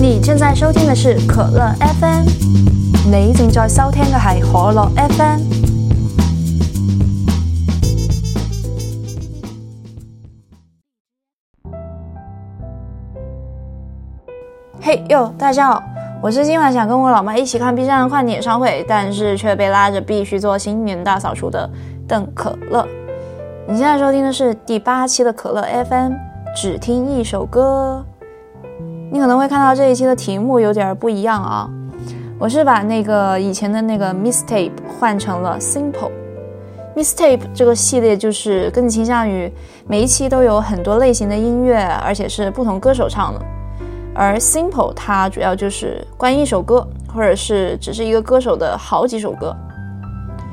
你正在收聽的是可樂 FM，你正在收聽的係可樂 FM。嘿哟，大家好，我是今晚想跟我老妈一起看 B 站跨年演唱会，但是却被拉着必须做新年大扫除的邓可乐。你现在收听的是第八期的可乐 FM，只听一首歌。你可能会看到这一期的题目有点不一样啊，我是把那个以前的那个 Mistape 换成了 Simple。Mistape 这个系列就是更倾向于每一期都有很多类型的音乐，而且是不同歌手唱的。而 Simple 它主要就是关于一首歌，或者是只是一个歌手的好几首歌。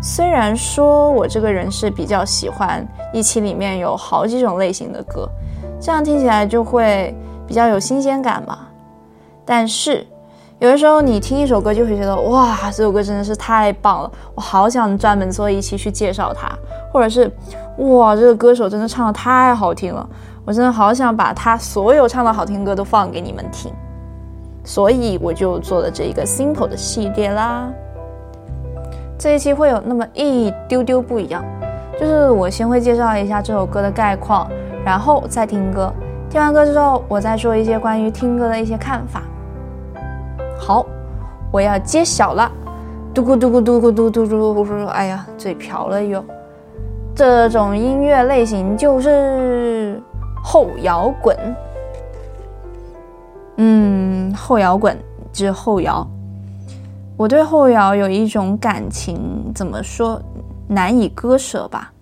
虽然说我这个人是比较喜欢一期里面有好几种类型的歌，这样听起来就会比较有新鲜感嘛。但是有的时候你听一首歌就会觉得哇，这首歌真的是太棒了，我好想专门做一期去介绍它，或者是哇，这个歌手真的唱的太好听了。我真的好想把他所有唱的好听歌都放给你们听，所以我就做了这一个 simple 的系列啦。这一期会有那么一丢丢不一样，就是我先会介绍一下这首歌的概况，然后再听歌。听完歌之后，我再说一些关于听歌的一些看法。好，我要揭晓了，嘟咕嘟咕嘟咕嘟嘟嘟嘟嘟，哎呀，嘴瓢了又。这种音乐类型就是。后摇滚，嗯，后摇滚就是后摇。我对后摇有一种感情，怎么说，难以割舍吧。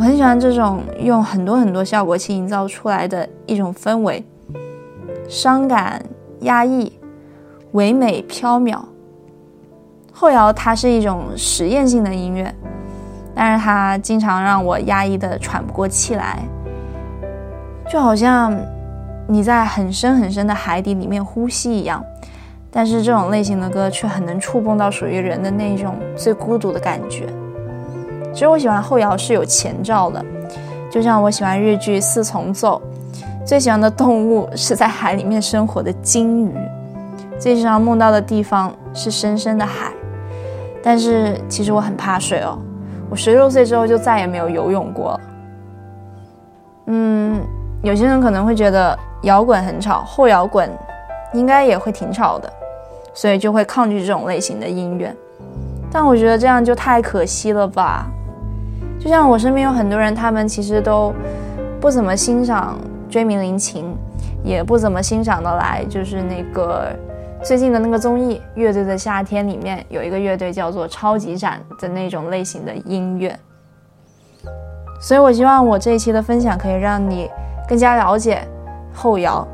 我很喜欢这种用很多很多效果器营造出来的一种氛围，伤感、压抑、唯美、飘渺。后摇它是一种实验性的音乐，但是它经常让我压抑的喘不过气来。就好像你在很深很深的海底里面呼吸一样，但是这种类型的歌却很能触碰到属于人的那种最孤独的感觉。其实我喜欢后摇是有前兆的，就像我喜欢日剧《四重奏》，最喜欢的动物是在海里面生活的鲸鱼，最经常梦到的地方是深深的海。但是其实我很怕水哦，我十六岁之后就再也没有游泳过。嗯。有些人可能会觉得摇滚很吵，后摇滚应该也会挺吵的，所以就会抗拒这种类型的音乐。但我觉得这样就太可惜了吧？就像我身边有很多人，他们其实都不怎么欣赏追名林琴，也不怎么欣赏的来，就是那个最近的那个综艺《乐队的夏天》里面有一个乐队叫做超级展的那种类型的音乐。所以我希望我这一期的分享可以让你。更加了解后摇，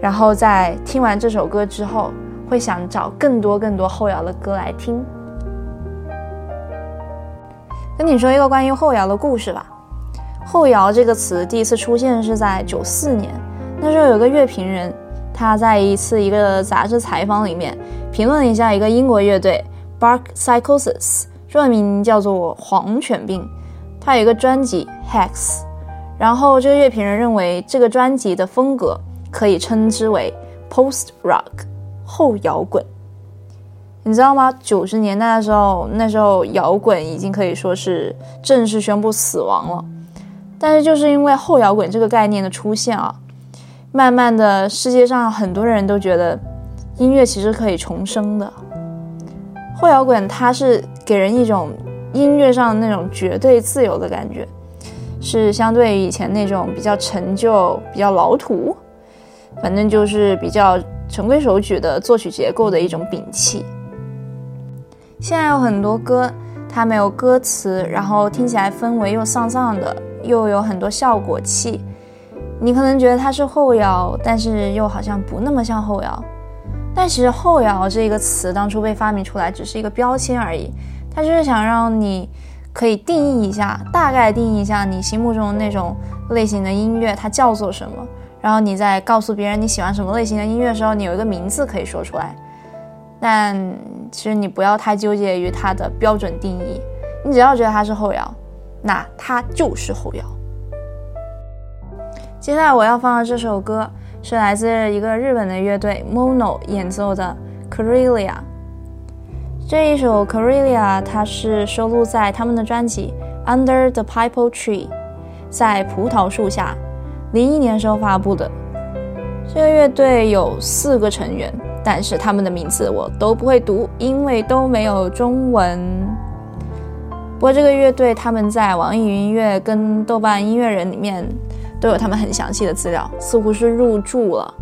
然后在听完这首歌之后，会想找更多更多后摇的歌来听。跟你说一个关于后摇的故事吧。后摇这个词第一次出现是在九四年，那时候有个乐评人，他在一次一个杂志采访里面评论了一下一个英国乐队 Bark Psychosis，中文名叫做黄犬病，他有一个专辑 Hex。然后这个乐评人认为这个专辑的风格可以称之为 post rock 后摇滚，你知道吗？九十年代的时候，那时候摇滚已经可以说是正式宣布死亡了。但是就是因为后摇滚这个概念的出现啊，慢慢的世界上很多人都觉得音乐其实可以重生的。后摇滚它是给人一种音乐上那种绝对自由的感觉。是相对于以前那种比较陈旧、比较老土，反正就是比较循规守矩的作曲结构的一种摒弃。现在有很多歌，它没有歌词，然后听起来氛围又丧丧的，又有很多效果器。你可能觉得它是后摇，但是又好像不那么像后摇。但其实“后摇”这个词当初被发明出来只是一个标签而已，它就是想让你。可以定义一下，大概定义一下你心目中那种类型的音乐，它叫做什么？然后你在告诉别人你喜欢什么类型的音乐的时候，你有一个名字可以说出来。但其实你不要太纠结于它的标准定义，你只要觉得它是后摇，那它就是后摇。接下来我要放的这首歌是来自一个日本的乐队 Mono 演奏的 Corelia。这一首 Corelia 它是收录在他们的专辑 Under the Pipal Tree，在葡萄树下，零一年时候发布的。这个乐队有四个成员，但是他们的名字我都不会读，因为都没有中文。不过这个乐队他们在网易云音乐跟豆瓣音乐人里面都有他们很详细的资料，似乎是入驻了。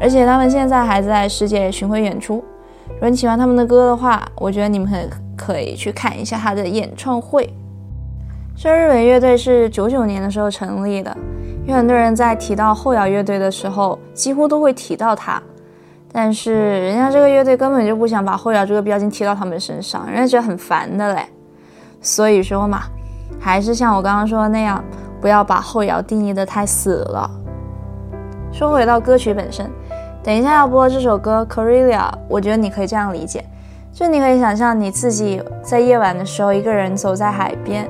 而且他们现在还在世界巡回演出。如果你喜欢他们的歌的话，我觉得你们很可以去看一下他的演唱会。这日本乐队是九九年的时候成立的。有很多人在提到后摇乐队的时候，几乎都会提到他，但是人家这个乐队根本就不想把后摇这个标签贴到他们身上，人家觉得很烦的嘞。所以说嘛，还是像我刚刚说的那样，不要把后摇定义的太死了。说回到歌曲本身，等一下要播这首歌《Corelia》，我觉得你可以这样理解，就你可以想象你自己在夜晚的时候一个人走在海边，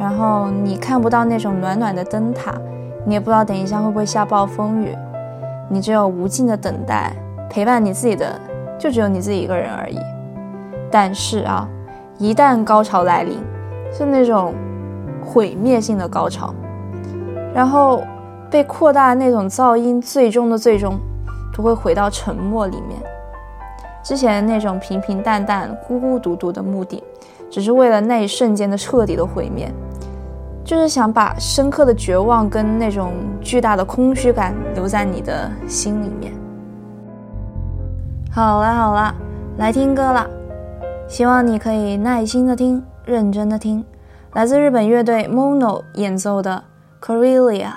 然后你看不到那种暖暖的灯塔。你也不知道等一下会不会下暴风雨，你只有无尽的等待，陪伴你自己的就只有你自己一个人而已。但是啊，一旦高潮来临，是那种毁灭性的高潮，然后被扩大那种噪音，最终的最终都会回到沉默里面。之前那种平平淡淡、孤孤独独的目的，只是为了那一瞬间的彻底的毁灭。就是想把深刻的绝望跟那种巨大的空虚感留在你的心里面。好啦好啦，来听歌啦，希望你可以耐心的听，认真的听，来自日本乐队 Mono 演奏的《Corelia》。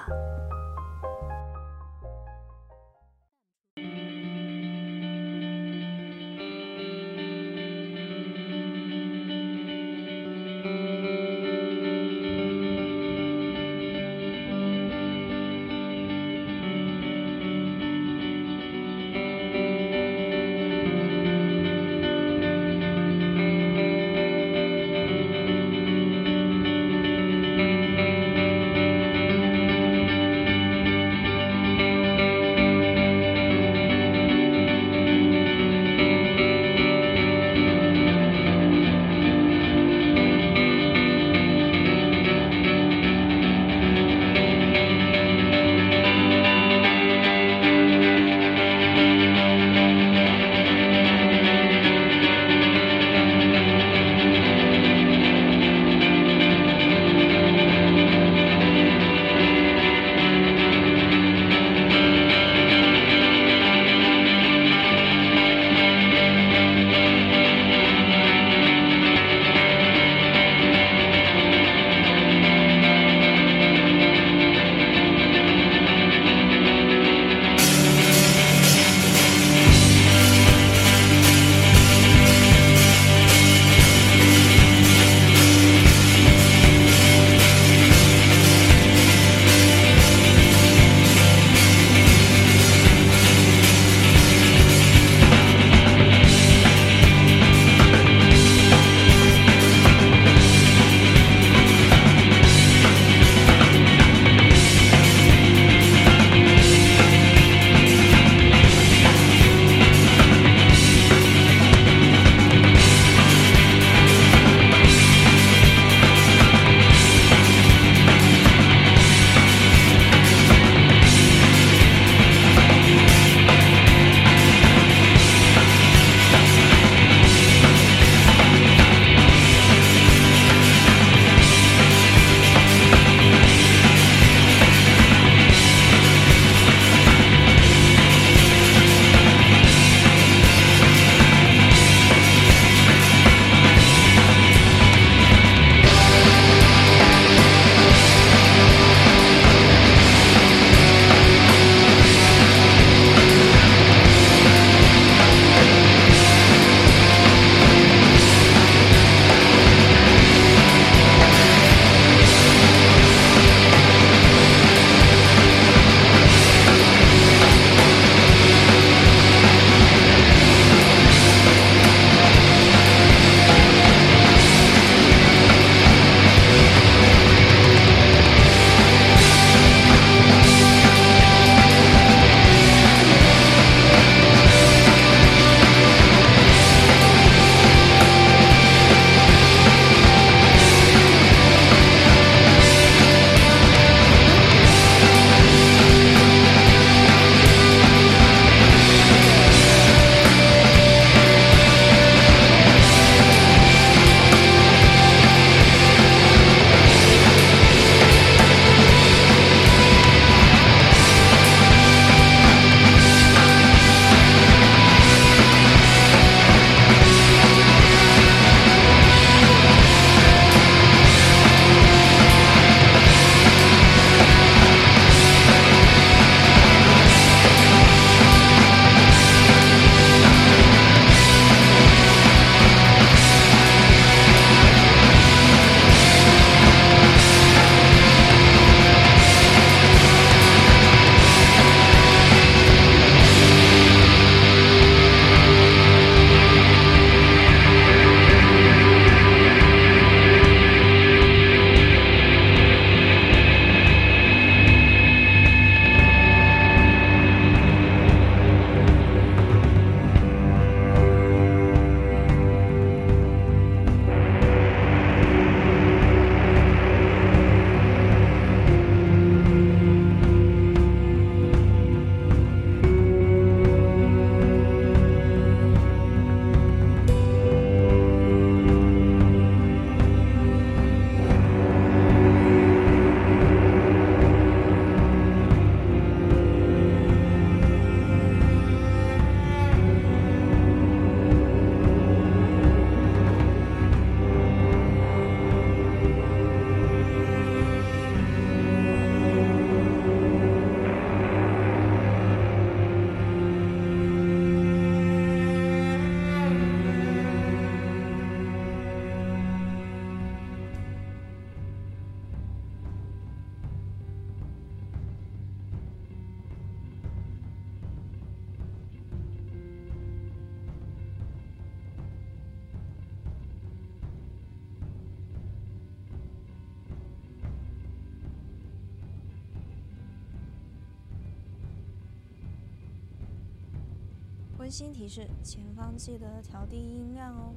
温馨提示：前方记得调低音量哦。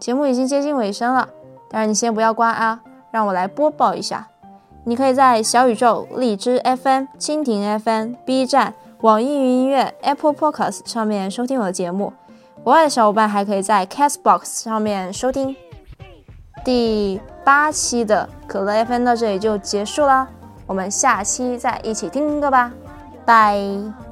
节目已经接近尾声了，但是你先不要关啊，让我来播报一下。你可以在小宇宙、荔枝 FM、蜻蜓 FM、B 站、网易云音乐、Apple Podcast 上面收听我的节目。国外的小伙伴还可以在 Castbox 上面收听。第八期的可乐 FM 到这里就结束啦，我们下期再一起听歌吧，拜。